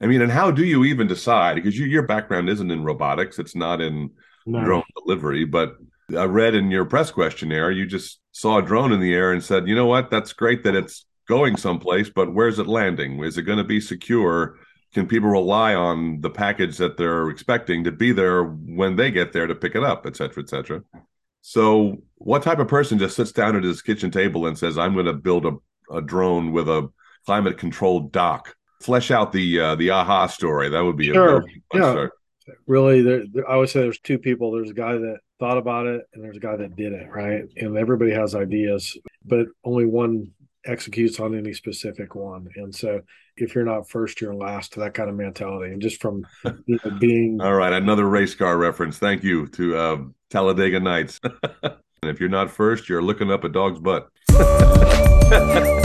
I mean, and how do you even decide? Because you, your background isn't in robotics, it's not in no. drone delivery. But I read in your press questionnaire, you just saw a drone in the air and said, you know what? That's great that it's going someplace, but where's it landing? Is it going to be secure? Can people rely on the package that they're expecting to be there when they get there to pick it up, et cetera, et cetera? So, what type of person just sits down at his kitchen table and says, I'm going to build a, a drone with a climate controlled dock? Flesh out the uh, the aha story. That would be sure. a yeah. Start. Really, there, there, I would say there's two people. There's a guy that thought about it, and there's a guy that did it. Right, and everybody has ideas, but only one executes on any specific one. And so if you're not first, you're last that kind of mentality. And just from you know, being all right, another race car reference. Thank you to uh, Talladega Nights. and if you're not first, you're looking up a dog's butt.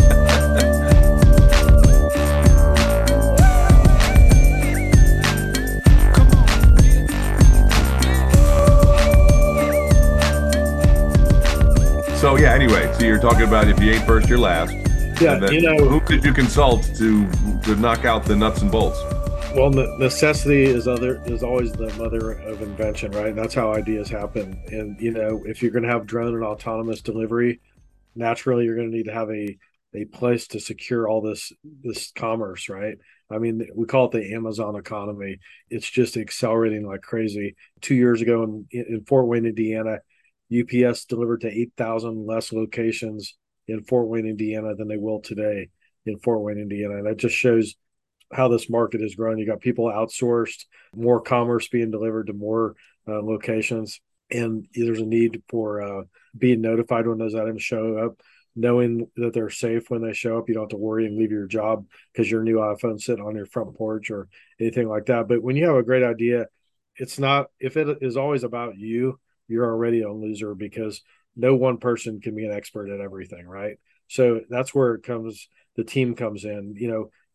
You're talking about if you ain't first, you're last. Yeah. you know, who did you consult to to knock out the nuts and bolts? Well, necessity is other is always the mother of invention, right? That's how ideas happen. And you know, if you're going to have drone and autonomous delivery, naturally you're going to need to have a a place to secure all this this commerce, right? I mean, we call it the Amazon economy. It's just accelerating like crazy. Two years ago in, in Fort Wayne, Indiana, UPS delivered to 8,000 less locations in Fort Wayne, Indiana than they will today in Fort Wayne, Indiana. And that just shows how this market has grown. You got people outsourced, more commerce being delivered to more uh, locations. And there's a need for uh, being notified when those items show up, knowing that they're safe when they show up. You don't have to worry and leave your job because your new iPhone sitting on your front porch or anything like that. But when you have a great idea, it's not, if it is always about you, you're already a loser because no one person can be an expert at everything, right? So that's where it comes. The team comes in. You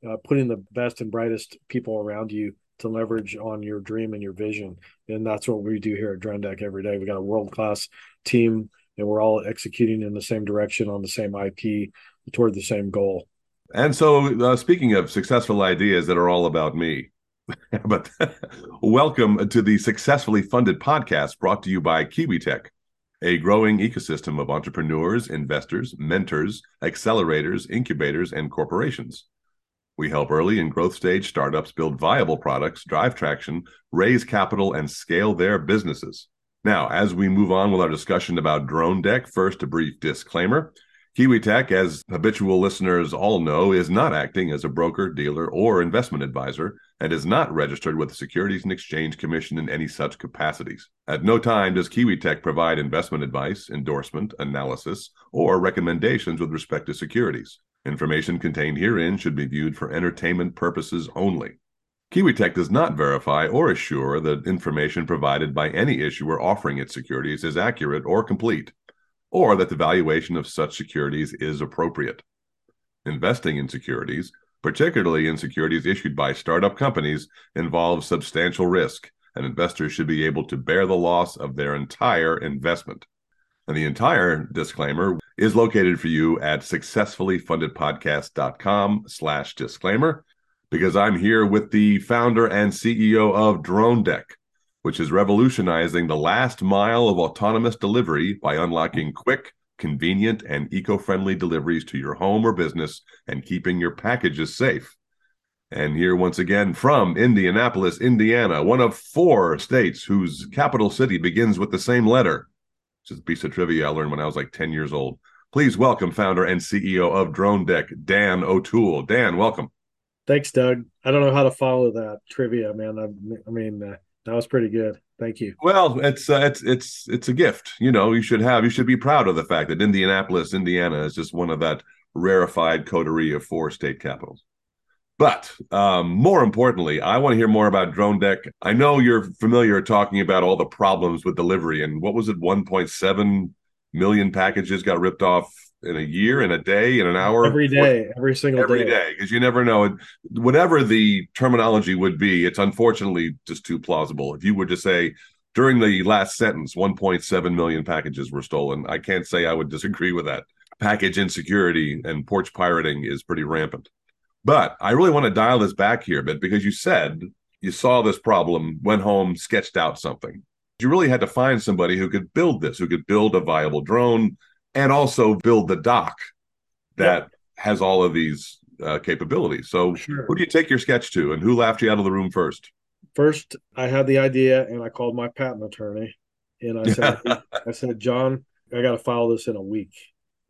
know, uh, putting the best and brightest people around you to leverage on your dream and your vision, and that's what we do here at Drone Deck every day. We got a world class team, and we're all executing in the same direction on the same IP toward the same goal. And so, uh, speaking of successful ideas that are all about me, but welcome to the successfully funded podcast brought to you by KiwiTech, a growing ecosystem of entrepreneurs, investors, mentors, accelerators, incubators, and corporations. We help early and growth stage startups build viable products, drive traction, raise capital, and scale their businesses. Now, as we move on with our discussion about Drone Deck, first a brief disclaimer. KiwiTech, as habitual listeners all know, is not acting as a broker, dealer, or investment advisor and is not registered with the Securities and Exchange Commission in any such capacities. At no time does KiwiTech provide investment advice, endorsement, analysis, or recommendations with respect to securities. Information contained herein should be viewed for entertainment purposes only. KiwiTech does not verify or assure that information provided by any issuer offering its securities is accurate or complete or that the valuation of such securities is appropriate. Investing in securities, particularly in securities issued by startup companies, involves substantial risk, and investors should be able to bear the loss of their entire investment. And the entire disclaimer is located for you at successfullyfundedpodcast.com slash disclaimer because I'm here with the founder and CEO of Drone Deck, which is revolutionizing the last mile of autonomous delivery by unlocking quick, convenient, and eco friendly deliveries to your home or business and keeping your packages safe. And here, once again, from Indianapolis, Indiana, one of four states whose capital city begins with the same letter. Which is a piece of trivia I learned when I was like 10 years old. Please welcome founder and CEO of Drone Deck, Dan O'Toole. Dan, welcome. Thanks, Doug. I don't know how to follow that trivia, man. I, I mean, uh, that was pretty good. Thank you. Well, it's uh, it's it's it's a gift. You know, you should have you should be proud of the fact that Indianapolis, Indiana, is just one of that rarefied coterie of four state capitals. But um, more importantly, I want to hear more about Drone Deck. I know you're familiar talking about all the problems with delivery and what was it, 1.7 million packages got ripped off in a year, in a day, in an hour, every day, every single day. every day, because you never know. Whatever the terminology would be, it's unfortunately just too plausible. If you were to say during the last sentence, 1.7 million packages were stolen, I can't say I would disagree with that. Package insecurity and porch pirating is pretty rampant. But I really want to dial this back here a bit because you said you saw this problem, went home, sketched out something. You really had to find somebody who could build this, who could build a viable drone and also build the dock that yep. has all of these uh, capabilities. So, sure. who do you take your sketch to, and who laughed you out of the room first? First, I had the idea, and I called my patent attorney, and I said, "I said, John, I got to file this in a week."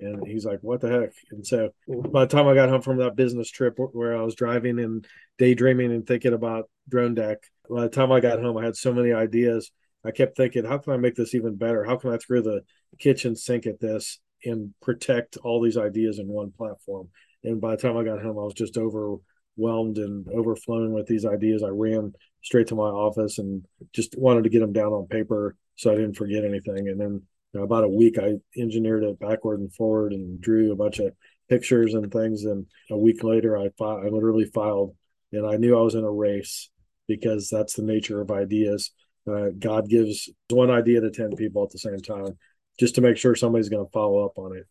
And he's like, "What the heck?" And so, by the time I got home from that business trip where I was driving and daydreaming and thinking about drone deck, by the time I got home, I had so many ideas. I kept thinking, "How can I make this even better? How can I throw the kitchen sink at this and protect all these ideas in one platform?" And by the time I got home, I was just overwhelmed and overflowing with these ideas. I ran straight to my office and just wanted to get them down on paper so I didn't forget anything. And then know, about a week I engineered it backward and forward and drew a bunch of pictures and things. And a week later, I fi- I literally filed, and I knew I was in a race because that's the nature of ideas. Uh, God gives one idea to ten people at the same time, just to make sure somebody's going to follow up on it.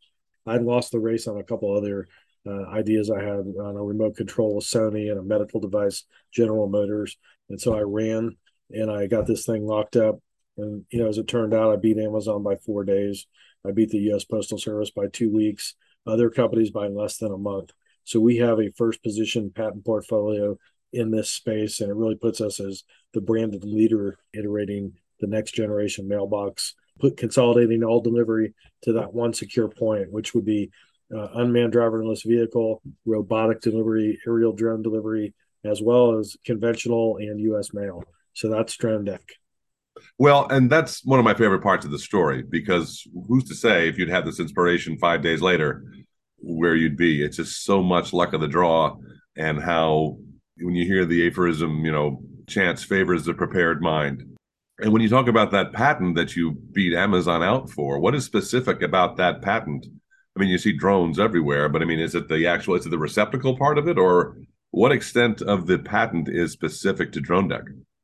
I'd lost the race on a couple other uh, ideas I had on a remote control with Sony and a medical device, General Motors, and so I ran and I got this thing locked up and you know, as it turned out, I beat Amazon by four days. I beat the U.S. Postal Service by two weeks. Other companies by less than a month. So we have a first position patent portfolio in this space, and it really puts us as the branded leader, iterating the next generation mailbox, put consolidating all delivery to that one secure point, which would be uh, unmanned driverless vehicle, robotic delivery, aerial drone delivery, as well as conventional and U.S. mail. So that's Drone Deck. Well, and that's one of my favorite parts of the story because who's to say if you'd had this inspiration five days later where you'd be? It's just so much luck of the draw, and how when you hear the aphorism, you know, chance favors the prepared mind. And when you talk about that patent that you beat Amazon out for, what is specific about that patent? I mean, you see drones everywhere, but I mean, is it the actual, is it the receptacle part of it, or what extent of the patent is specific to Drone Deck?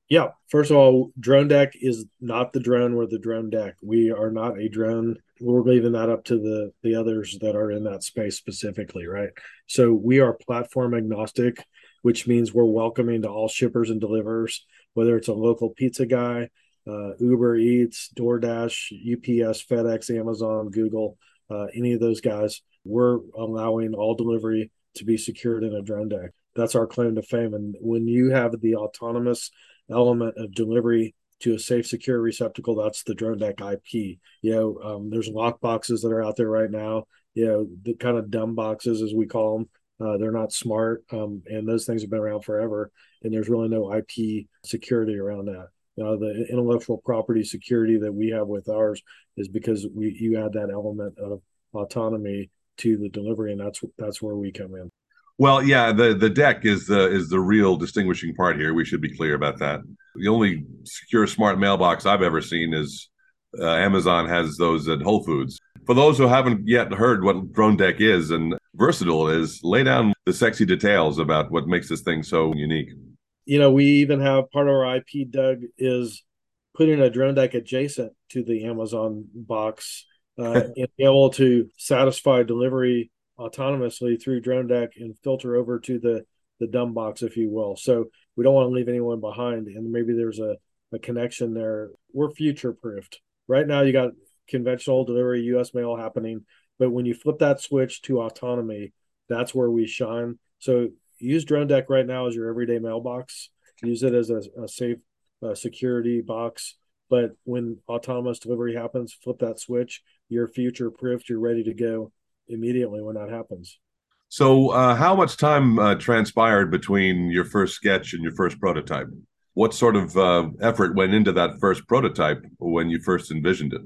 Yeah, first of all, drone deck is not the drone. We're the drone deck. We are not a drone. We're leaving that up to the the others that are in that space specifically, right? So we are platform agnostic, which means we're welcoming to all shippers and deliverers, whether it's a local pizza guy, uh, Uber Eats, DoorDash, UPS, FedEx, Amazon, Google, uh, any of those guys. We're allowing all delivery to be secured in a drone deck. That's our claim to fame. And when you have the autonomous element of delivery to a safe, secure receptacle. That's the drone deck IP. You know, um, there's lock boxes that are out there right now. You know, the kind of dumb boxes as we call them. Uh, they're not smart, um, and those things have been around forever. And there's really no IP security around that. The intellectual property security that we have with ours is because we you add that element of autonomy to the delivery, and that's that's where we come in. Well, yeah, the the deck is the is the real distinguishing part here. We should be clear about that. The only secure smart mailbox I've ever seen is uh, Amazon has those at Whole Foods. For those who haven't yet heard what Drone Deck is and versatile is, lay down the sexy details about what makes this thing so unique. You know, we even have part of our IP, Doug, is putting a drone deck adjacent to the Amazon box uh, and be able to satisfy delivery autonomously through drone deck and filter over to the the dumb box if you will. So we don't want to leave anyone behind and maybe there's a, a connection there. We're future proofed right now you got conventional delivery us mail happening but when you flip that switch to autonomy that's where we shine so use drone deck right now as your everyday mailbox use it as a, a safe uh, security box but when autonomous delivery happens flip that switch you're future proofed you're ready to go immediately when that happens. So, uh, how much time uh, transpired between your first sketch and your first prototype? What sort of uh, effort went into that first prototype when you first envisioned it?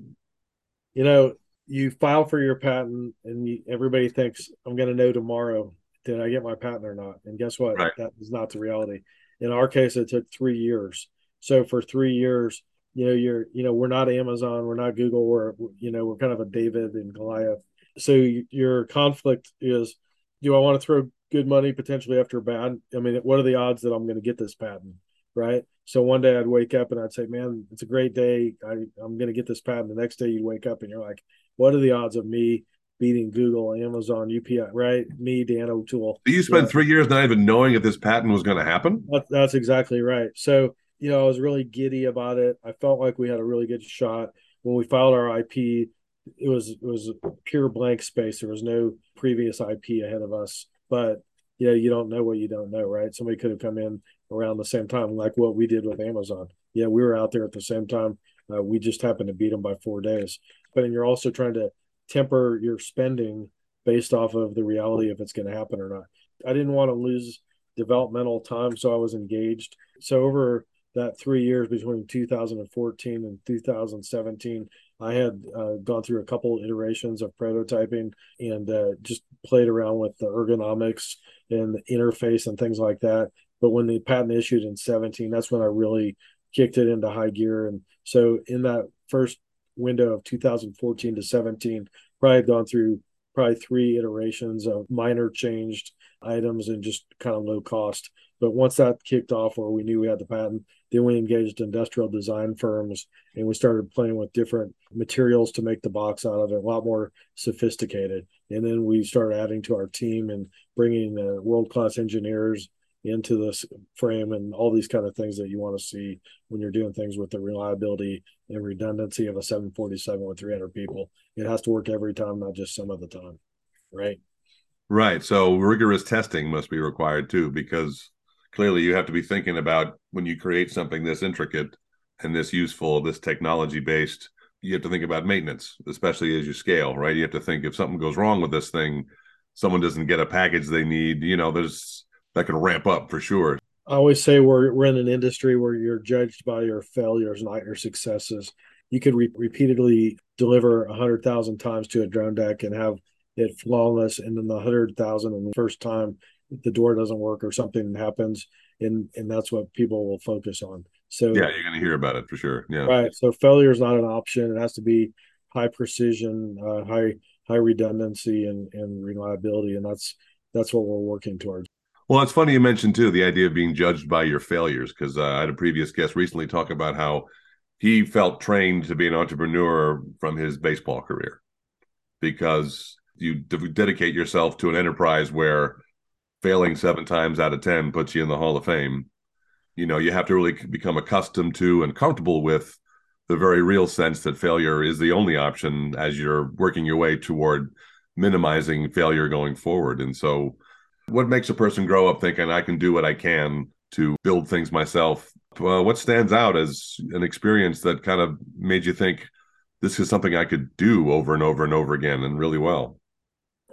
You know, you file for your patent, and you, everybody thinks, I'm going to know tomorrow did I get my patent or not? And guess what? Right. That is not the reality. In our case, it took three years. So, for three years, you know, you're, you know, we're not Amazon, we're not Google, we're, you know, we're kind of a David and Goliath so your conflict is do I want to throw good money potentially after bad? I mean, what are the odds that I'm going to get this patent? Right. So one day I'd wake up and I'd say, man, it's a great day. I, I'm going to get this patent. The next day you'd wake up and you're like, what are the odds of me beating Google, Amazon, UPI, right? Me, Dan O'Toole. You spent yeah. three years not even knowing if this patent was going to happen. That, that's exactly right. So, you know, I was really giddy about it. I felt like we had a really good shot when we filed our IP. It was it was pure blank space. There was no previous IP ahead of us. But you know, you don't know what you don't know, right? Somebody could have come in around the same time, like what we did with Amazon. Yeah, we were out there at the same time. Uh, we just happened to beat them by four days. But and you're also trying to temper your spending based off of the reality if it's going to happen or not. I didn't want to lose developmental time, so I was engaged. So over that three years between 2014 and 2017, I had uh, gone through a couple iterations of prototyping and uh, just played around with the ergonomics and the interface and things like that. But when the patent issued in 17, that's when I really kicked it into high gear. And so in that first window of 2014 to 17, probably gone through probably three iterations of minor changed items and just kind of low cost. But once that kicked off, where we knew we had the patent, then we engaged industrial design firms and we started playing with different materials to make the box out of it, a lot more sophisticated. And then we started adding to our team and bringing uh, world class engineers into this frame and all these kind of things that you want to see when you're doing things with the reliability and redundancy of a 747 with 300 people. It has to work every time, not just some of the time. Right. Right. So rigorous testing must be required too, because clearly you have to be thinking about when you create something this intricate and this useful, this technology based, you have to think about maintenance, especially as you scale, right? You have to think if something goes wrong with this thing, someone doesn't get a package they need, you know, there's that can ramp up for sure. I always say we're we're in an industry where you're judged by your failures, not your successes. You could re- repeatedly deliver a hundred thousand times to a drone deck and have it flawless, and then the hundred thousand and the first time the door doesn't work or something happens, and and that's what people will focus on. So yeah, you're going to hear about it for sure. Yeah, right. So failure is not an option. It has to be high precision, uh, high high redundancy, and and reliability, and that's that's what we're working towards. Well, it's funny you mentioned too the idea of being judged by your failures because uh, I had a previous guest recently talk about how he felt trained to be an entrepreneur from his baseball career because you de- dedicate yourself to an enterprise where failing seven times out of 10 puts you in the Hall of Fame. You know, you have to really become accustomed to and comfortable with the very real sense that failure is the only option as you're working your way toward minimizing failure going forward. And so, what makes a person grow up thinking I can do what I can to build things myself? Well, what stands out as an experience that kind of made you think this is something I could do over and over and over again and really well?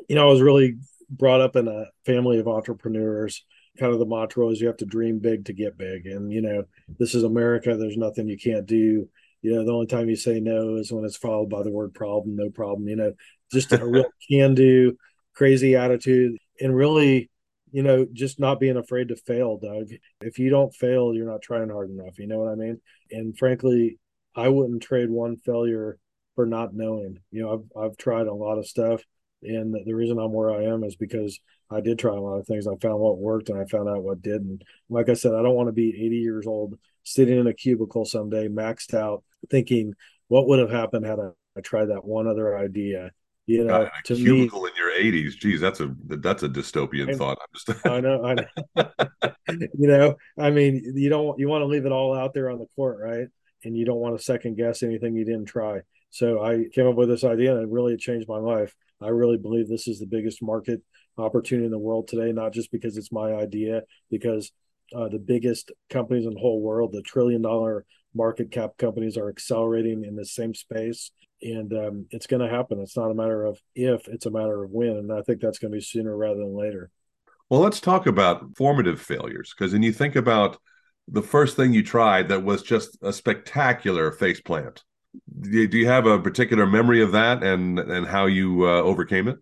You know, I was really brought up in a family of entrepreneurs. Kind of the mantra is you have to dream big to get big. And, you know, this is America. There's nothing you can't do. You know, the only time you say no is when it's followed by the word problem, no problem. You know, just a real can do, crazy attitude and really you know just not being afraid to fail doug. If you don't fail you're not trying hard enough you know what i mean? And frankly i wouldn't trade one failure for not knowing. You know i've, I've tried a lot of stuff and the reason i'm where i am is because i did try a lot of things. I found what worked and i found out what didn't. Like i said i don't want to be 80 years old sitting in a cubicle someday maxed out thinking what would have happened had I, I tried that one other idea you know, God, to cubicle me, in your 80s. Geez, that's a that's a dystopian I, thought. I'm just I know, I know. you know, I mean, you don't you want to leave it all out there on the court, right? And you don't want to second guess anything you didn't try. So I came up with this idea, and it really changed my life. I really believe this is the biggest market opportunity in the world today, not just because it's my idea, because uh, the biggest companies in the whole world, the trillion dollar market cap companies, are accelerating in the same space and um, it's going to happen. It's not a matter of if; it's a matter of when. And I think that's going to be sooner rather than later. Well, let's talk about formative failures because when you think about the first thing you tried that was just a spectacular face plant. Do you have a particular memory of that and and how you uh, overcame it?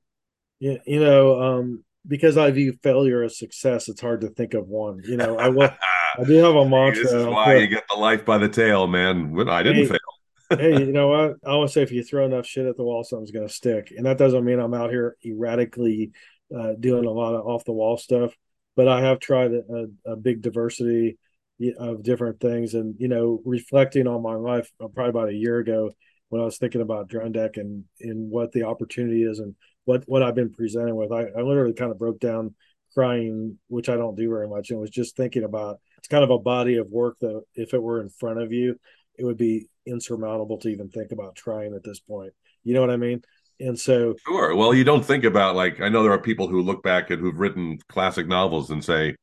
Yeah, you know, um, because I view failure as success, it's hard to think of one. You know, I. I do have a mantra. This is why you get the life by the tail, man. I didn't hey, fail hey, you know what? I always say if you throw enough shit at the wall, something's going to stick. And that doesn't mean I'm out here erratically uh, doing a lot of off the wall stuff, but I have tried a, a, big diversity of different things. And, you know, reflecting on my life uh, probably about a year ago when I was thinking about Drone Deck and, and what the opportunity is and what what I've been presented with. I, I literally kind of broke down crying, which I don't do very much, and was just thinking about it's kind of a body of work that if it were in front of you, it would be insurmountable to even think about trying at this point. You know what I mean? And so, sure. Well, you don't think about like I know there are people who look back at who've written classic novels and say,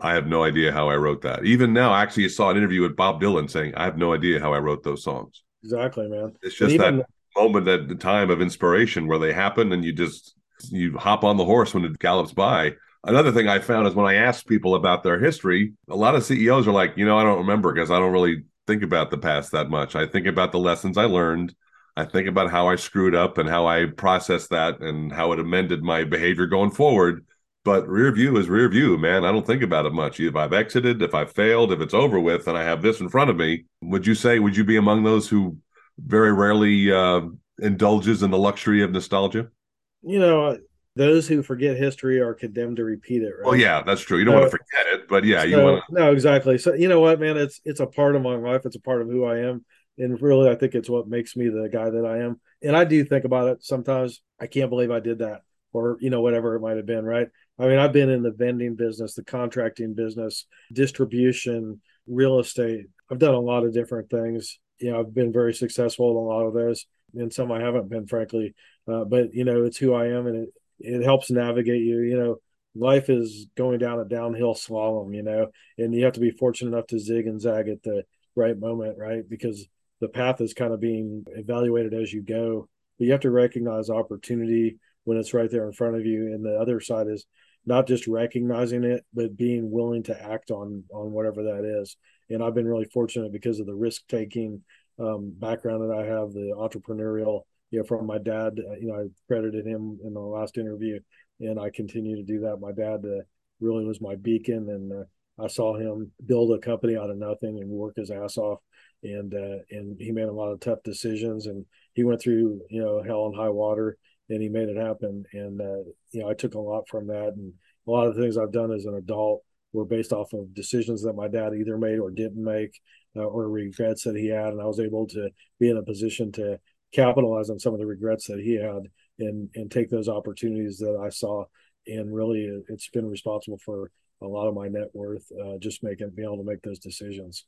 "I have no idea how I wrote that." Even now, I actually saw an interview with Bob Dylan saying, "I have no idea how I wrote those songs." Exactly, man. It's just even, that moment at the time of inspiration where they happen, and you just you hop on the horse when it gallops by. Another thing I found is when I ask people about their history, a lot of CEOs are like, you know, I don't remember because I don't really think about the past that much. I think about the lessons I learned. I think about how I screwed up and how I processed that and how it amended my behavior going forward. But rear view is rear view, man. I don't think about it much. If I've exited, if I've failed, if it's over with, and I have this in front of me, would you say, would you be among those who very rarely uh, indulges in the luxury of nostalgia? You know, those who forget history are condemned to repeat it. Right? Well, yeah, that's true. You don't so, want to forget it, but yeah, so, you want to. No, exactly. So you know what, man? It's it's a part of my life. It's a part of who I am, and really, I think it's what makes me the guy that I am. And I do think about it sometimes. I can't believe I did that, or you know, whatever it might have been. Right? I mean, I've been in the vending business, the contracting business, distribution, real estate. I've done a lot of different things. You know, I've been very successful in a lot of those, and some I haven't been, frankly. Uh, but you know, it's who I am, and it it helps navigate you. You know, life is going down a downhill slalom, you know, and you have to be fortunate enough to zig and zag at the right moment, right? Because the path is kind of being evaluated as you go. But you have to recognize opportunity when it's right there in front of you. And the other side is not just recognizing it, but being willing to act on on whatever that is. And I've been really fortunate because of the risk taking um, background that I have, the entrepreneurial you know, from my dad. Uh, you know, I credited him in the last interview, and I continue to do that. My dad uh, really was my beacon, and uh, I saw him build a company out of nothing and work his ass off, and uh, and he made a lot of tough decisions, and he went through you know hell and high water, and he made it happen. And you know, I took a lot from that, and a lot of the things I've done as an adult were based off of decisions that my dad either made or didn't make, uh, or regrets that he had, and I was able to be in a position to capitalize on some of the regrets that he had and and take those opportunities that I saw. And really, it's been responsible for a lot of my net worth, uh, just making being able to make those decisions.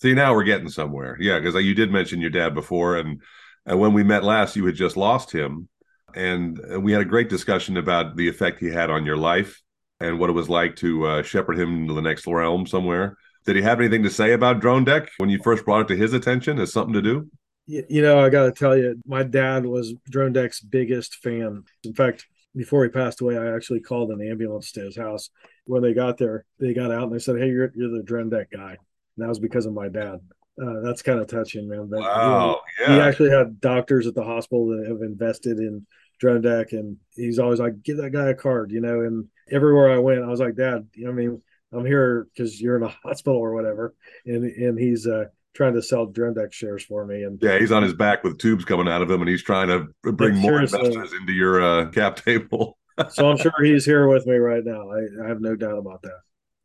See, now we're getting somewhere. Yeah, because you did mention your dad before, and, and when we met last, you had just lost him, and we had a great discussion about the effect he had on your life and what it was like to uh, shepherd him into the next realm somewhere. Did he have anything to say about Drone Deck when you first brought it to his attention as something to do? You know, I got to tell you, my dad was Drone Deck's biggest fan. In fact, before he passed away, I actually called an ambulance to his house. When they got there, they got out and they said, "Hey, you're you're the Drone Deck guy." And that was because of my dad. Uh, that's kind of touching, man. But wow, you know, yeah. He actually had doctors at the hospital that have invested in Drone Deck, and he's always like, "Give that guy a card," you know. And everywhere I went, I was like, "Dad, you know, I mean, I'm here because you're in a hospital or whatever," and and he's uh trying to sell Drone Deck shares for me. And yeah, he's on his back with tubes coming out of him, and he's trying to bring more investors into your uh, cap table. so I'm sure he's here with me right now. I, I, have no doubt about that.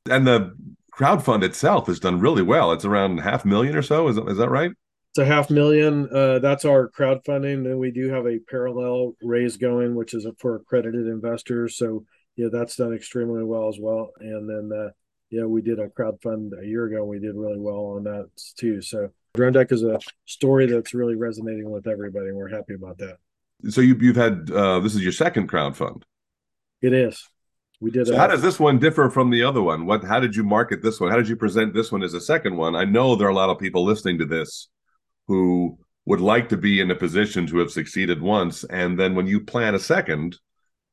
And the crowdfund itself has done really well. It's around half million or so. Is that, is that right? It's a half million. Uh, that's our crowdfunding. Then we do have a parallel raise going, which is for accredited investors. So yeah, that's done extremely well as well. And then uh, yeah, we did a crowd fund a year ago. And We did really well on that too. So Drone Deck is a story that's really resonating with everybody, and we're happy about that. So you, you've had uh, this is your second crowd fund. It is. We did. So a, how does this one differ from the other one? What? How did you market this one? How did you present this one as a second one? I know there are a lot of people listening to this who would like to be in a position to have succeeded once, and then when you plan a second,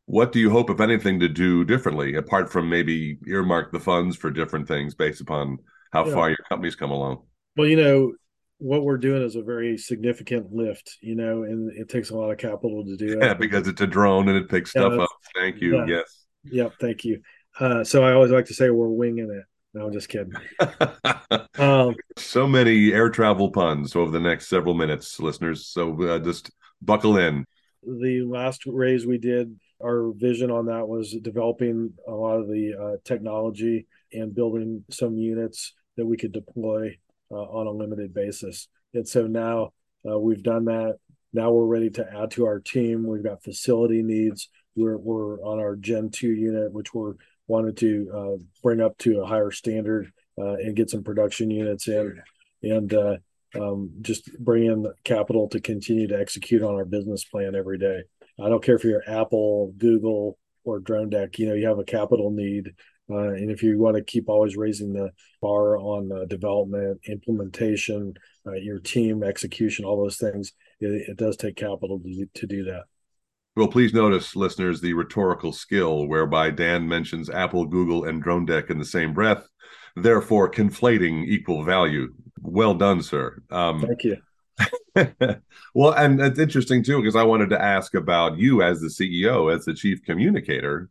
what do you hope, if anything, to do differently, apart from maybe earmark the funds for different things based upon how yeah. far your company's come along? Well, you know, what we're doing is a very significant lift, you know, and it takes a lot of capital to do Yeah, because it's a drone and it picks yeah, stuff up. Thank you. Yeah. Yes. Yep. Thank you. Uh, so I always like to say we're winging it. No, I'm just kidding. um, so many air travel puns over the next several minutes, listeners. So uh, just buckle in. The last raise we did our vision on that was developing a lot of the uh, technology and building some units that we could deploy uh, on a limited basis. And so now uh, we've done that. now we're ready to add to our team. We've got facility needs. We're we're on our Gen two unit, which we're wanted to uh, bring up to a higher standard uh, and get some production units in, and uh, um, just bring in capital to continue to execute on our business plan every day. I don't care if you're Apple, Google, or Drone Deck. You know, you have a capital need, uh, and if you want to keep always raising the bar on uh, development, implementation, uh, your team execution, all those things, it, it does take capital to, to do that. Well, please notice, listeners, the rhetorical skill whereby Dan mentions Apple, Google, and Drone Deck in the same breath, therefore conflating equal value. Well done, sir. Um, Thank you. well, and it's interesting too, because I wanted to ask about you as the CEO, as the chief communicator.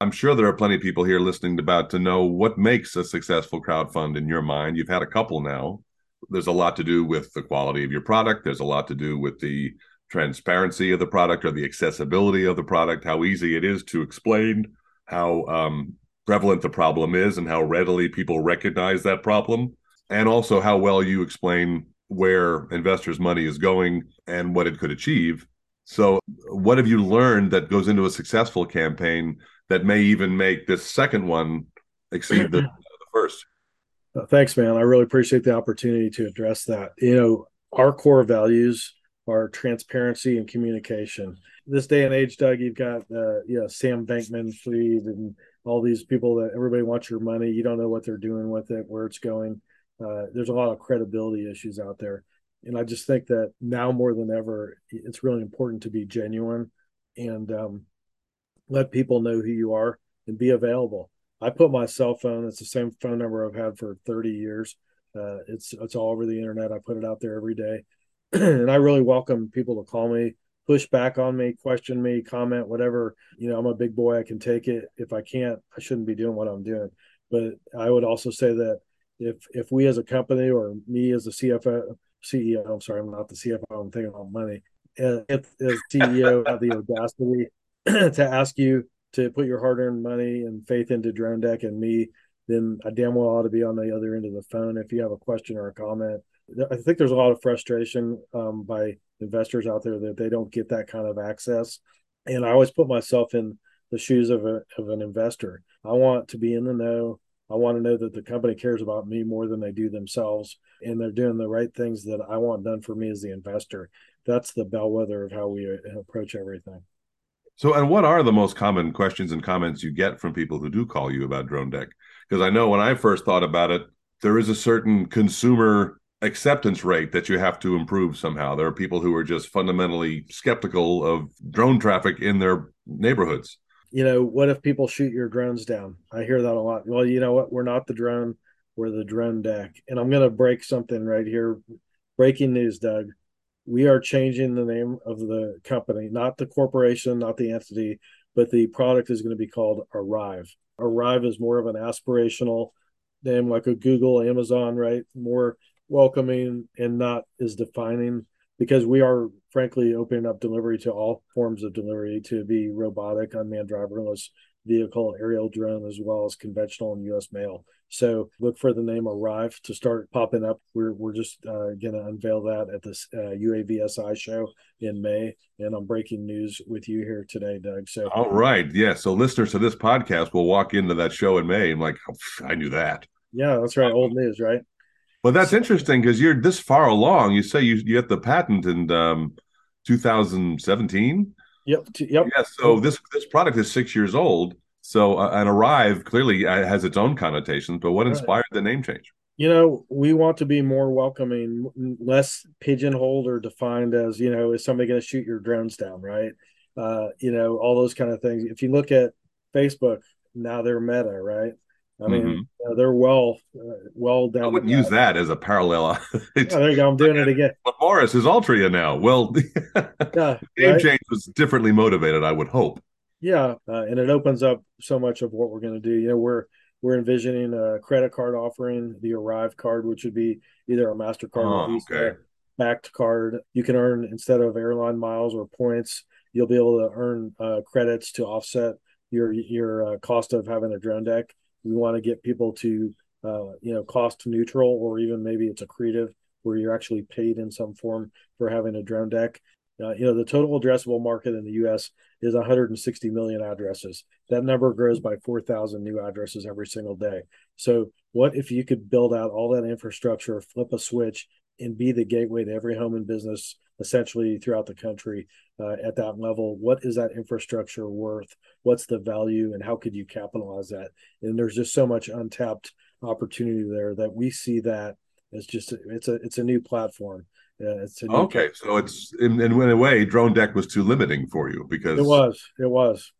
I'm sure there are plenty of people here listening about to know what makes a successful crowd fund in your mind. You've had a couple now. There's a lot to do with the quality of your product. There's a lot to do with the transparency of the product or the accessibility of the product, how easy it is to explain, how um, prevalent the problem is, and how readily people recognize that problem, and also how well you explain where investors' money is going and what it could achieve. So, what have you learned that goes into a successful campaign that may even make this second one exceed the, the first? Thanks, man. I really appreciate the opportunity to address that. You know, our core values are transparency and communication. This day and age, Doug, you've got uh, you know Sam Bankman-Fried and all these people that everybody wants your money. You don't know what they're doing with it, where it's going. Uh, there's a lot of credibility issues out there, and I just think that now more than ever, it's really important to be genuine and um, let people know who you are and be available. I put my cell phone; it's the same phone number I've had for 30 years. Uh, it's it's all over the internet. I put it out there every day and I really welcome people to call me, push back on me, question me, comment, whatever. You know, I'm a big boy. I can take it. If I can't, I shouldn't be doing what I'm doing. But I would also say that if if we as a company or me as a CFO, CEO, I'm sorry, I'm not the CFO. I'm thinking about money. If as CEO have the audacity to ask you to put your hard-earned money and faith into Drone Deck and me, then I damn well ought to be on the other end of the phone if you have a question or a comment I think there's a lot of frustration um, by investors out there that they don't get that kind of access. And I always put myself in the shoes of, a, of an investor. I want to be in the know. I want to know that the company cares about me more than they do themselves, and they're doing the right things that I want done for me as the investor. That's the bellwether of how we uh, approach everything. So, and what are the most common questions and comments you get from people who do call you about Drone Deck? Because I know when I first thought about it, there is a certain consumer acceptance rate that you have to improve somehow. There are people who are just fundamentally skeptical of drone traffic in their neighborhoods. You know, what if people shoot your drones down? I hear that a lot. Well, you know what? We're not the drone, we're the drone deck. And I'm going to break something right here. Breaking news, Doug. We are changing the name of the company, not the corporation, not the entity, but the product is going to be called Arrive. Arrive is more of an aspirational name like a Google, Amazon, right? More welcoming and not as defining because we are frankly opening up delivery to all forms of delivery to be robotic, unmanned driverless vehicle, aerial drone, as well as conventional and U.S. mail. So look for the name Arrive to start popping up. We're, we're just uh, going to unveil that at this uh, UAVSI show in May. And I'm breaking news with you here today, Doug. So, all right. Yeah. So listeners to this podcast will walk into that show in May and like, oh, I knew that. Yeah, that's right. Old news, right? Well, that's interesting because you're this far along. You say you you get the patent in um, 2017. Yep. Yep. Yeah. So this this product is six years old. So uh, and arrive clearly uh, has its own connotations. But what inspired the name change? You know, we want to be more welcoming, less pigeonholed or defined as you know, is somebody going to shoot your drones down, right? Uh, you know, all those kind of things. If you look at Facebook, now they're Meta, right? I mean, mm-hmm. uh, they're well, uh, well down. I wouldn't use that as a parallel. yeah, there you go. I'm doing it again. But Morris is Altria now. Well, yeah, name right? change was differently motivated. I would hope. Yeah, uh, and it opens up so much of what we're going to do. You know, we're we're envisioning a credit card offering, the Arrive card, which would be either a Mastercard oh, or Visa okay. backed card. You can earn instead of airline miles or points, you'll be able to earn uh, credits to offset your your uh, cost of having a drone deck we want to get people to uh, you know cost neutral or even maybe it's accretive where you're actually paid in some form for having a drone deck Uh, you know, the total addressable market in the U.S. is 160 million addresses. That number grows by 4,000 new addresses every single day. So, what if you could build out all that infrastructure, flip a switch, and be the gateway to every home and business essentially throughout the country uh, at that level? What is that infrastructure worth? What's the value, and how could you capitalize that? And there's just so much untapped opportunity there that we see that as just it's a it's a new platform yeah, it's okay. So it's in, in a way, drone deck was too limiting for you because it was. It was.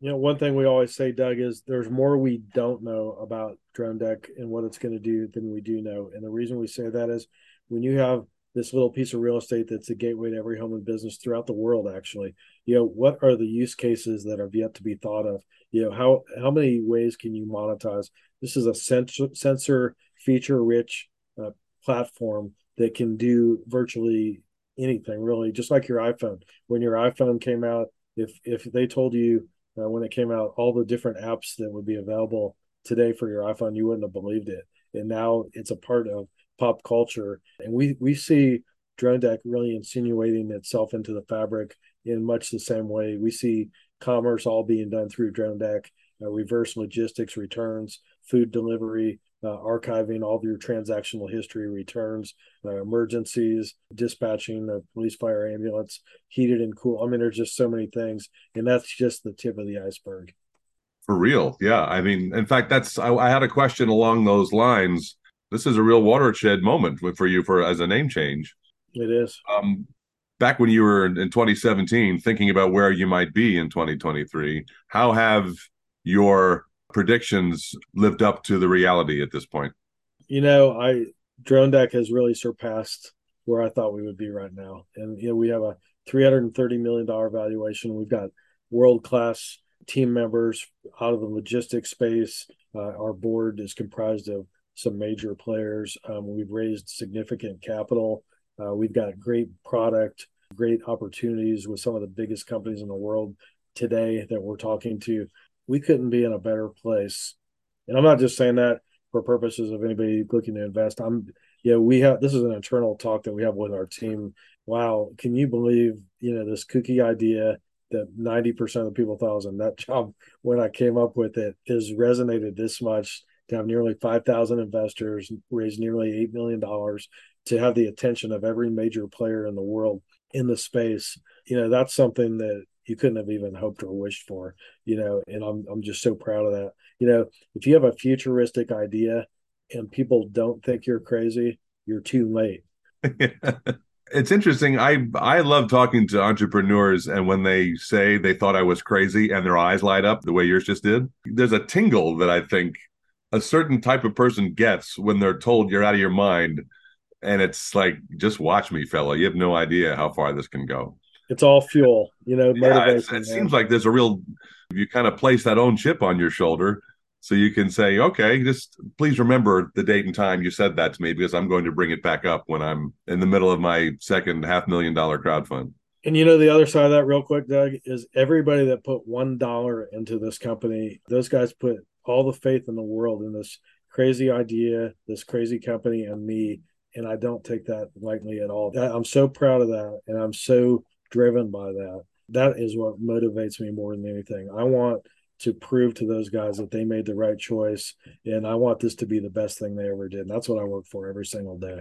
You know, one thing we always say, Doug, is there's more we don't know about drone deck and what it's going to do than we do know. And the reason we say that is when you have this little piece of real estate that's a gateway to every home and business throughout the world actually you know what are the use cases that have yet to be thought of? You know how how many ways can you monetize? This is a sensor, sensor feature rich uh, platform that can do virtually anything really just like your iphone. When your iphone came out if if they told you uh, when it came out all the different apps that would be available today for your iphone you wouldn't have believed it. And now it's a part of pop culture and we we see drone deck really insinuating itself into the fabric in much the same way we see commerce all being done through drone deck uh, reverse logistics returns food delivery uh, archiving all of your transactional history returns, uh, emergencies, dispatching the police, fire, ambulance, heated and cool. I mean, there's just so many things, and that's just the tip of the iceberg. For real, yeah. I mean, in fact, that's I, I had a question along those lines. This is a real watershed moment for you for as a name change. It is. Um, back when you were in, in 2017, thinking about where you might be in 2023, how have your predictions lived up to the reality at this point? You know, I Drone Deck has really surpassed where I thought we would be right now. And you know, we have a 330 million dollar valuation. We've got world class team members out of the logistics space. Uh, our board is comprised of some major players. Um, we've raised significant capital. Uh, we've got great product, great opportunities with some of the biggest companies in the world today that we're talking to we couldn't be in a better place. And I'm not just saying that for purposes of anybody looking to invest. I'm yeah, we have this is an internal talk that we have with our team. Wow, can you believe, you know, this kooky idea that 90% of the people thought was a nut job when I came up with it is resonated this much to have nearly 5,000 investors, raise nearly $8 million, to have the attention of every major player in the world in the space. You know, that's something that you couldn't have even hoped or wished for, you know, and I'm I'm just so proud of that. You know, if you have a futuristic idea and people don't think you're crazy, you're too late. it's interesting. I I love talking to entrepreneurs and when they say they thought I was crazy and their eyes light up the way yours just did. There's a tingle that I think a certain type of person gets when they're told you're out of your mind and it's like just watch me fella you have no idea how far this can go it's all fuel, you know, motivation. Yeah, it seems like there's a real, you kind of place that own chip on your shoulder. So you can say, okay, just please remember the date and time you said that to me because I'm going to bring it back up when I'm in the middle of my second half million dollar crowd fund. And you know, the other side of that, real quick, Doug, is everybody that put one dollar into this company, those guys put all the faith in the world in this crazy idea, this crazy company, and me. And I don't take that lightly at all. I'm so proud of that. And I'm so driven by that. That is what motivates me more than anything. I want to prove to those guys that they made the right choice, and I want this to be the best thing they ever did. And that's what I work for every single day.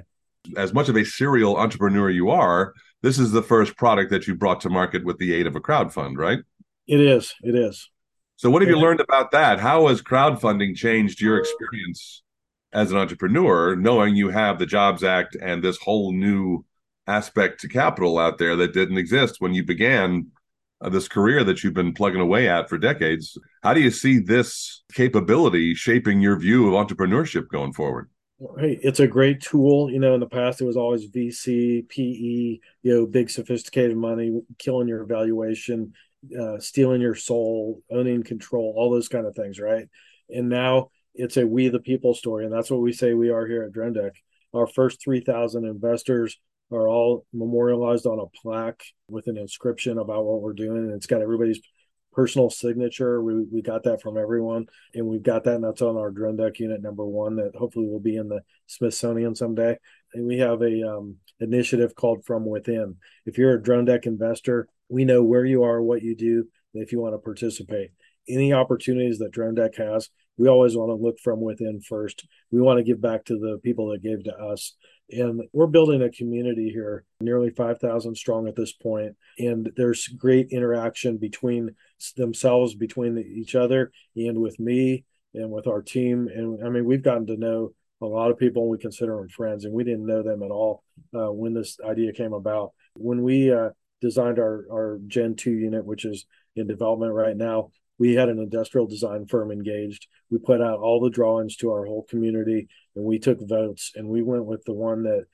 As much of a serial entrepreneur you are, this is the first product that you brought to market with the aid of a crowd fund, right? It is. It is. So, what have you learned about that? How has crowdfunding changed your experience as an entrepreneur, knowing you have the Jobs Act and this whole new aspect to capital out there that didn't exist when you began uh, this career that you've been plugging away at for decades. How do you see this capability shaping your view of entrepreneurship going forward? Hey, it's a great tool. You know, in the past, it was always VC, PE, you know, big sophisticated money, killing your valuation, uh, stealing your soul, owning control, all those kind of things, right? And now it's a we the people story. And that's what we say we are here at Drone Deck. Our first 3,000 investors are all memorialized on a plaque with an inscription about what we're doing. And it's got everybody's personal signature. We, we got that from everyone, and we've got that, and that's on our drone deck unit number one that hopefully will be in the Smithsonian someday. And we have a um, initiative called From Within. If you're a drone deck investor, we know where you are, what you do, and if you want to participate. Any opportunities that Drone Deck has, we always want to look from within first. We want to give back to the people that gave to us. And we're building a community here, nearly 5,000 strong at this point. And there's great interaction between themselves, between each other, and with me and with our team. And I mean, we've gotten to know a lot of people we consider them friends, and we didn't know them at all uh, when this idea came about. When we uh, designed our, our Gen 2 unit, which is in development right now, we had an industrial design firm engaged. We put out all the drawings to our whole community, and we took votes, and we went with the one that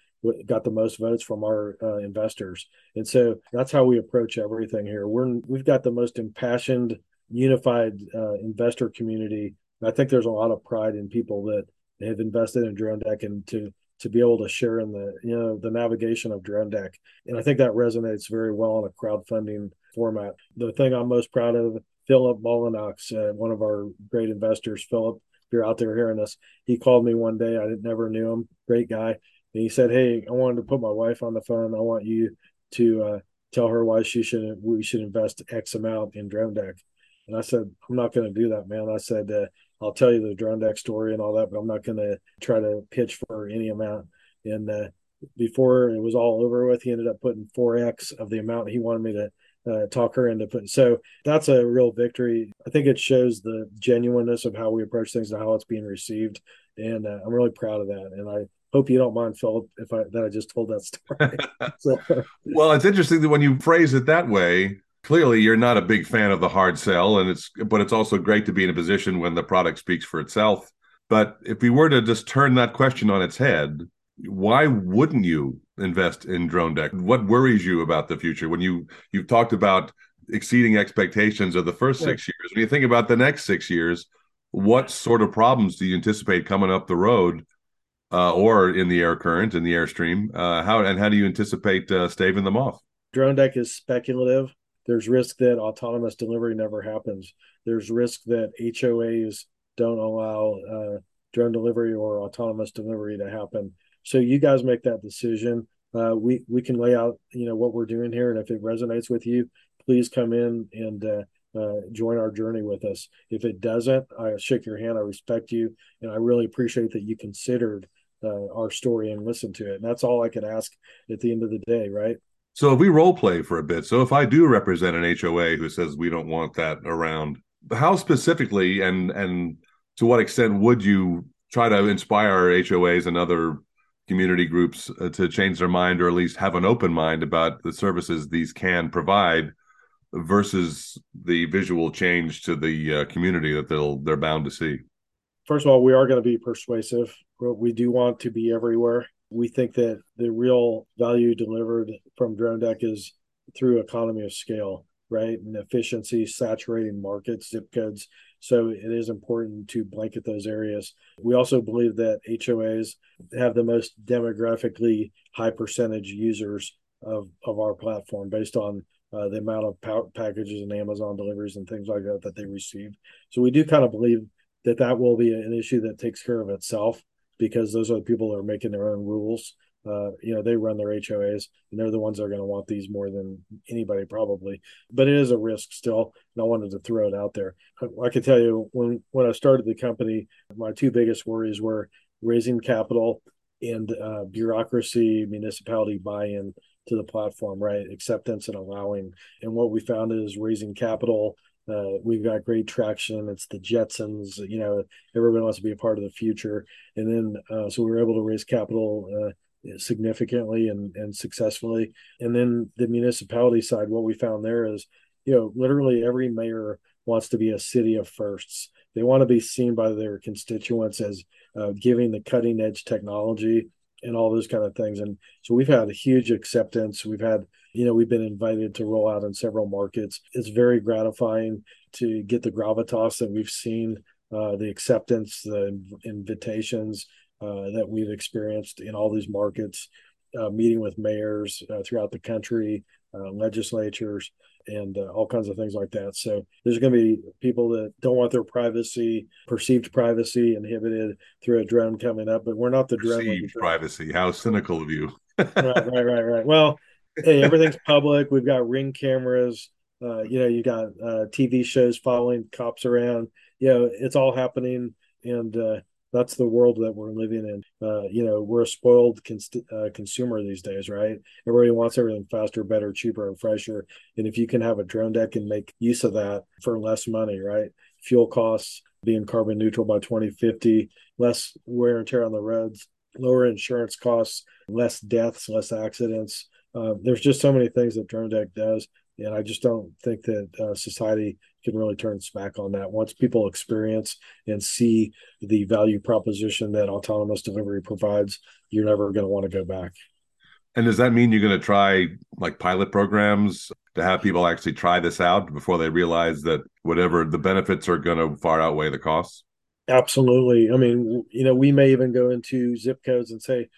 got the most votes from our uh, investors. And so that's how we approach everything here. We're we've got the most impassioned, unified uh, investor community. I think there's a lot of pride in people that have invested in DroneDek and to to be able to share in the you know the navigation of DroneDek. And I think that resonates very well in a crowdfunding format. The thing I'm most proud of Philip Molinox, uh, one of our great investors. Philip, if you're out there hearing us, he called me one day. I never knew him. Great guy. And he said, "Hey, I wanted to put my wife on the phone. I want you to uh, tell her why she should we should invest X amount in DroneDek." And I said, "I'm not going to do that, man." I said, uh, "I'll tell you the DroneDek story and all that, but I'm not going to try to pitch for any amount." And uh, before it was all over with, he ended up putting 4x of the amount he wanted me to uh, talk her into putting. So that's a real victory. I think it shows the genuineness of how we approach things and how it's being received, and uh, I'm really proud of that. And I hope you don't mind, Philip, if I that I just told that story. so, well, it's interesting that when you phrase it that way. Clearly, you're not a big fan of the hard sell, and it's but it's also great to be in a position when the product speaks for itself. But if we were to just turn that question on its head, why wouldn't you invest in DroneDek? What worries you about the future? When you you've talked about exceeding expectations of the first yeah. six years when you think about the next six years what sort of problems do you anticipate coming up the road uh, or in the air current in the airstream? Uh, how and how do you anticipate uh, staving them off? DroneDek is speculative there's risk that autonomous delivery never happens there's risk that hoas don't allow uh, drone delivery or autonomous delivery to happen so you guys make that decision. Uh, we we can lay out you know what we're doing here, and if it resonates with you, please come in and uh, uh, join our journey with us. If it doesn't, I shake your hand. I respect you, and I really appreciate that you considered uh, our story and listened to it. And that's all I could ask at the end of the day, right? So if we role play for a bit, so if I do represent an HOA who says we don't want that around, how specifically and and to what extent would you try to inspire HOAs and other community groups uh, to change their mind or at least have an open mind about the services these can provide versus the visual change to the uh, community that they'll they're bound to see? First of all we are going to be persuasive. We do want to be everywhere we think that the real value delivered from DroneDek is through economy of scale right and efficiency saturating markets zip codes so it is important to blanket those areas. We also believe that HOAs have the most demographically high percentage users of, of our platform based on uh, the amount of pa- packages and Amazon deliveries and things like that that they receive. So we do kind of believe that that will be an issue that takes care of itself because those are the people that are making their own rules uh, you know, they run their HOAs and they're the ones that are going to want these more than anybody probably. But it is a risk still, and I wanted to throw it out there. I, I can tell you when when I started the company, my two biggest worries were raising capital and uh, bureaucracy, municipality buy-in to the platform, right? Acceptance and allowing. And what we found is raising capital. Uh, we've got great traction. It's the Jetsons. You know, everybody wants to be a part of the future. And then, uh, so we were able to raise capital uh, significantly and, and successfully. And then the municipality side, what we found there is, you know, literally every mayor wants to be a city of firsts. They want to be seen by their constituents as uh, giving the cutting edge technology and all those kind of things. And so we've had a huge acceptance. We've had, you know, we've been invited to roll out in several markets. It's very gratifying to get the gravitas that we've seen, uh, the acceptance, the invitations, uh, that we've experienced in all these markets, uh, meeting with mayors uh, throughout the country, uh, legislatures, and uh, all kinds of things like that. So there's going to be people that don't want their privacy, perceived privacy, inhibited through a drone coming up. But we're not the drone. Privacy. How cynical of you. right, right, right, right. Well, hey, everything's public. We've got ring cameras. Uh, you know, you got uh, TV shows following cops around. You know, it's all happening, and uh, that's the world that we're living in. Uh, you know, we're a spoiled cons- uh, consumer these days, right? Everybody wants everything faster, better, cheaper, and fresher. And if you can have a DroneDek and make use of that for less money, right? Fuel costs being carbon neutral by 2050, less wear and tear on the roads, lower insurance costs, less deaths, less accidents. Uh, there's just so many things that DroneDek does and I just don't think that uh, society can really turn its back on that. Once people experience and see the value proposition that autonomous delivery provides, you're never going to want to go back. And does that mean you're going to try like pilot programs to have people actually try this out before they realize that whatever the benefits are going to far outweigh the costs? Absolutely. I mean, you know, we may even go into zip codes and say,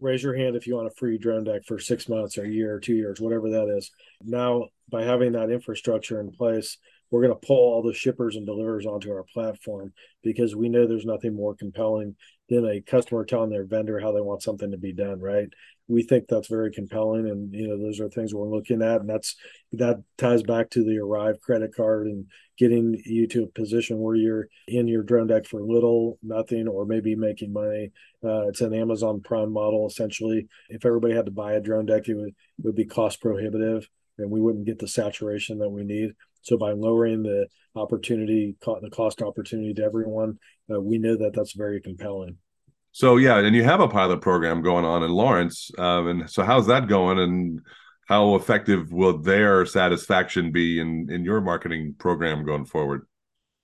raise your hand if you want a free DroneDek for six months or a year or two years, whatever that is. Now, by having that infrastructure in place, we're going to pull all the shippers and deliverers onto our platform because we know there's nothing more compelling than a customer telling their vendor how they want something to be done right we think that's very compelling and you know those are things we're looking at and that's that ties back to the arrive credit card and getting you to a position where you're in your DroneDek for little nothing or maybe making money. Uh, it's an amazon prime model essentially. If everybody had to buy a DroneDek it would, it would be cost prohibitive and we wouldn't get the saturation that we need. So by lowering the opportunity, the cost opportunity to everyone, uh, we know that that's very compelling. So yeah, and you have a pilot program going on in Lawrence, um, and so how's that going? And how effective will their satisfaction be in in your marketing program going forward?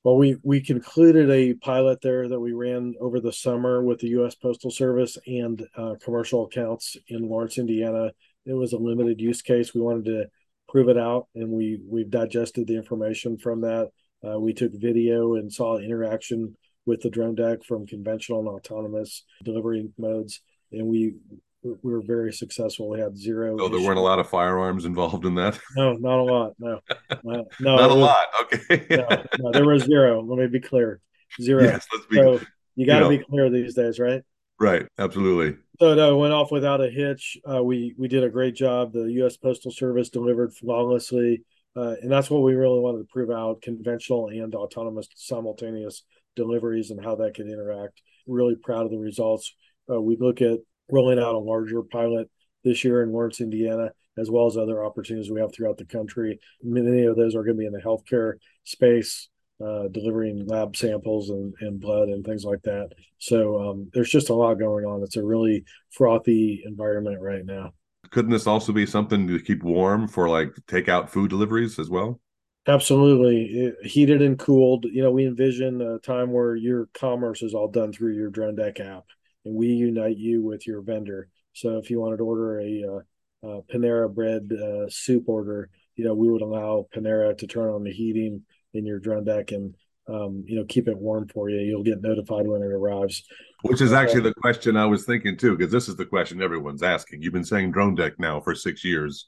Well, we we concluded a pilot there that we ran over the summer with the U.S. Postal Service and uh, commercial accounts in Lawrence, Indiana. It was a limited use case. We wanted to prove it out, and we we've digested the information from that. Uh, we took video and saw interaction with the DroneDek from conventional and autonomous delivery modes, and we we were very successful. We had zero. Oh, there weren't a lot of firearms involved in that. No, not a lot. No, uh, no, not a was, lot. Okay. no, no, there was zero. Let me be clear. Zero. Yes, let's be. So you got to be clear these days, right? Right. Absolutely. So no, went off without a hitch. Uh, we we did a great job. The U.S. Postal Service delivered flawlessly, uh, and that's what we really wanted to prove out: conventional and autonomous simultaneous deliveries and how that can interact. Really proud of the results. Uh, we look at rolling out a larger pilot this year in Lawrence, Indiana, as well as other opportunities we have throughout the country. Many of those are going to be in the healthcare space, uh, delivering lab samples and, and blood and things like that. So um, there's just a lot going on. It's a really frothy environment right now. Couldn't this also be something to keep warm for like takeout food deliveries as well? Absolutely. heated and cooled. You know, we envision a time where your commerce is all done through your DroneDek app and we unite you with your vendor. So if you wanted to order a, uh, uh, Panera bread uh, soup order, you know, we would allow Panera to turn on the heating in your DroneDek and um, you know keep it warm for you. You'll get notified when it arrives. Which is actually the question I was thinking too, because this is the question everyone's asking. You've been saying DroneDek now for six years.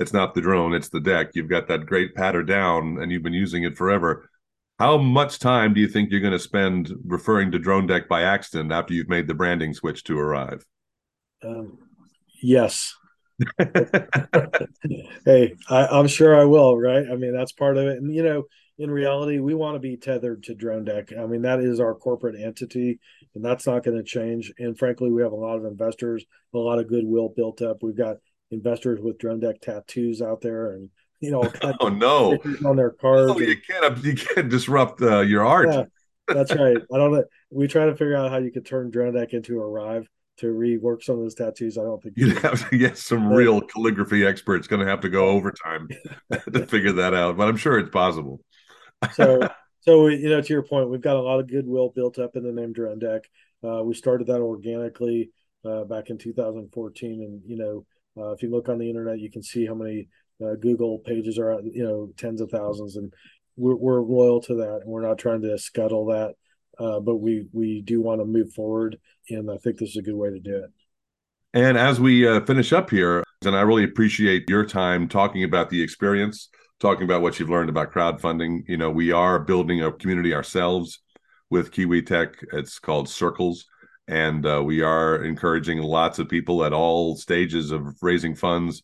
It's not the drone, it's the deck. You've got that great patter down and you've been using it forever. How much time do you think you're going to spend referring to DroneDek by accident after you've made the branding switch to arrive? Um, yes. hey, I, am sure I will, right? I mean, that's part of it. And, you know, in reality, we want to be tethered to DroneDek. I mean, that is our corporate entity, and that's not going to change. And frankly, we have a lot of investors, a lot of goodwill built up. We've got investors with DroneDek tattoos out there, and you know, oh no, on their cars. Oh, you can't you can't disrupt uh, your art. Yeah, that's right. I don't know. We try to figure out how you could turn DroneDek into a Arrive to rework some of those tattoos. I don't think you'd have to get some real calligraphy experts. Going to have to go overtime to figure that out, but I'm sure it's possible so so you know to your point we've got a lot of goodwill built up in the name DroneDek uh, we started that organically uh, back in 2014 and you know uh, if you look on the internet you can see how many uh, google pages are you know tens of thousands and we're, we're loyal to that and we're not trying to scuttle that uh, but we we do want to move forward and i think this is a good way to do it and as we uh, finish up here And I really appreciate your time talking about the experience, talking about what you've learned about crowdfunding. You know, we are building a community ourselves with KiwiTech. It's called Circles. And uh, we are encouraging lots of people at all stages of raising funds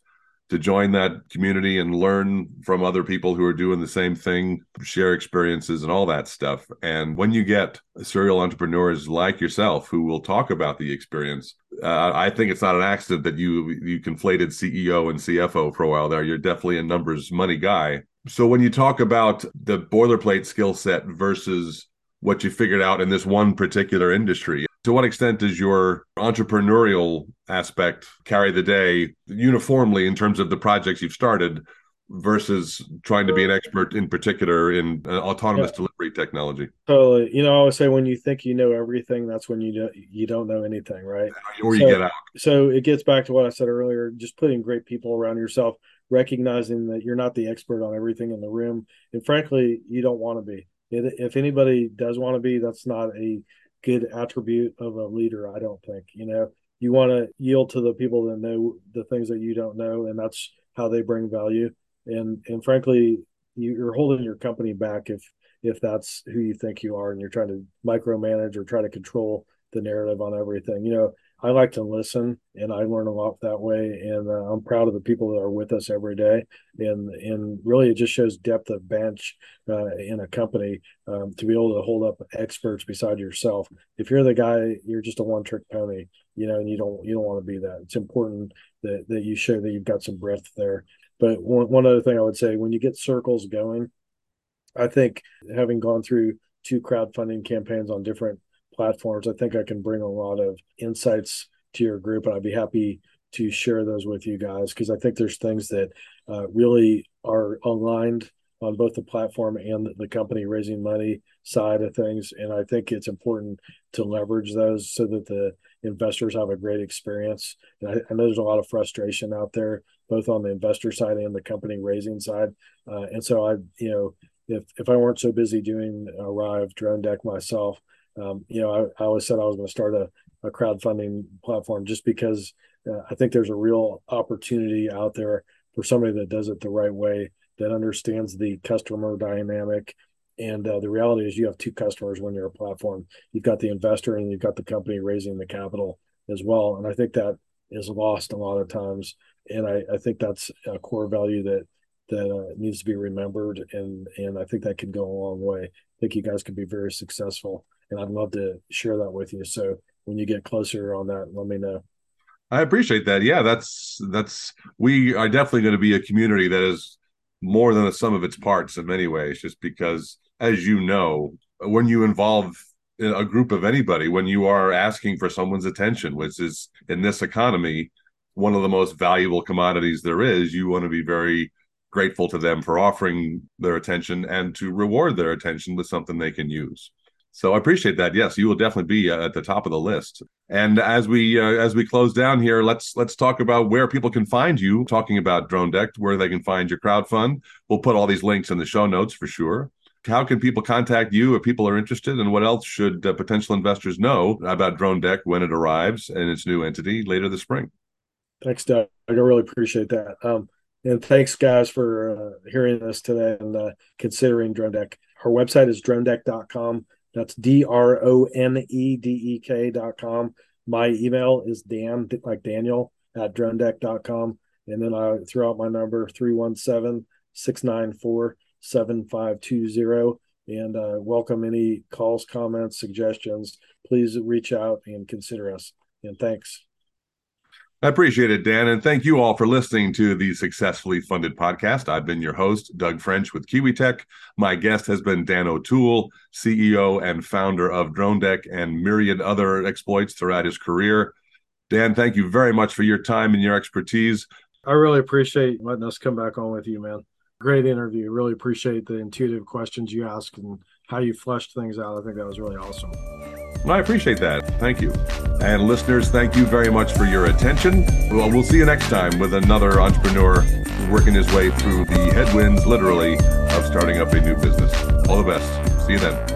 to join that community and learn from other people who are doing the same thing, share experiences and all that stuff. And when you get serial entrepreneurs like yourself who will talk about the experience, uh, I think it's not an accident that you you conflated CEO and CFO for a while there. You're definitely a numbers money guy. So when you talk about the boilerplate skill set versus what you figured out in this one particular industry, to what extent does your entrepreneurial aspect carry the day uniformly in terms of the projects you've started versus trying to be an expert in particular in uh, autonomous yeah. delivery technology? Totally you know i always say when you think you know everything that's when you don't you don't know anything right? Or you so, get out. so it gets back to what i said earlier just putting great people around yourself recognizing that you're not the expert on everything in the room and frankly you don't want to be. If anybody does want to be that's not a good attribute of a leader i don't think you know? You want to yield to the people that know the things that you don't know and that's how they bring value. And and frankly you're holding your company back if if that's who you think you are and you're trying to micromanage or try to control the narrative on everything. You know I like to listen and I learn a lot that way. And uh, I'm proud of the people that are with us every day. And, and really, it just shows depth of bench uh, in a company um, to be able to hold up experts beside yourself. If you're the guy, you're just a one trick pony, you know, and you don't, you don't want to be that. It's important that, that you show that you've got some breadth there. But one, one other thing I would say when you get circles going, I think having gone through two crowdfunding campaigns on different platforms. I think I can bring a lot of insights to your group, and I'd be happy to share those with you guys because I think there's things that uh, really are aligned on both the platform and the company raising money side of things. And I think it's important to leverage those so that the investors have a great experience. And I, I know there's a lot of frustration out there, both on the investor side and the company raising side. Uh, and so I, you know, if if I weren't so busy doing Arrive DroneDek myself, um, you know, I, I, always said I was going to start a, a crowdfunding platform just because uh, I think there's a real opportunity out there for somebody that does it the right way, that understands the customer dynamic. And uh, the reality is, you have two customers when you're a platform. You've got the investor and you've got the company raising the capital as well. And I think that is lost a lot of times. And I, I think that's a core value that that uh, needs to be remembered. And and I think that can go a long way. I think you guys could be very successful and I'd love to share that with you. So when you get closer on that, let me know. I appreciate that. Yeah, that's that's we are definitely going to be a community that is more than a sum of its parts in many ways. Just because, as you know, when you involve a group of anybody, when you are asking for someone's attention, which is in this economy one of the most valuable commodities there is, you want to be very grateful to them for offering their attention and to reward their attention with something they can use. So I appreciate that. Yes, you will definitely be uh, at the top of the list. And as we uh, as we close down here, let's let's talk about where people can find you. Talking about DroneDek, where they can find your crowd fund. We'll put all these links in the show notes for sure. How can people contact you if people are interested? And what else should uh, potential investors know about DroneDek when it arrives and its new entity later this spring? Thanks, Doug. I really appreciate that. Um, and thanks, guys, for uh, hearing us today and uh, considering DroneDek. Our website is dronedek.com that's D R O N E D E K dot com. My email is Dan, like Daniel, at dronedek.com. And then I threw out my number 317 694 7520 and uh, welcome any calls, comments, suggestions. Please reach out and consider us. And thanks. I appreciate it, Dan. And thank you all for listening to the Successfully Funded podcast. I've been your host, Doug French with KiwiTech. My guest has been Dan O'Toole, CEO and founder of Drone Deck and myriad other exploits throughout his career. Dan, thank you very much for your time and your expertise. I really appreciate letting us come back on with you, man. Great interview. Really appreciate the intuitive questions you asked and how you fleshed things out. I think that was really awesome. I appreciate that. Thank you. And listeners, thank you very much for your attention. Well, we'll see you next time with another entrepreneur working his way through the headwinds, literally, of starting up a new business. All the best. See you then.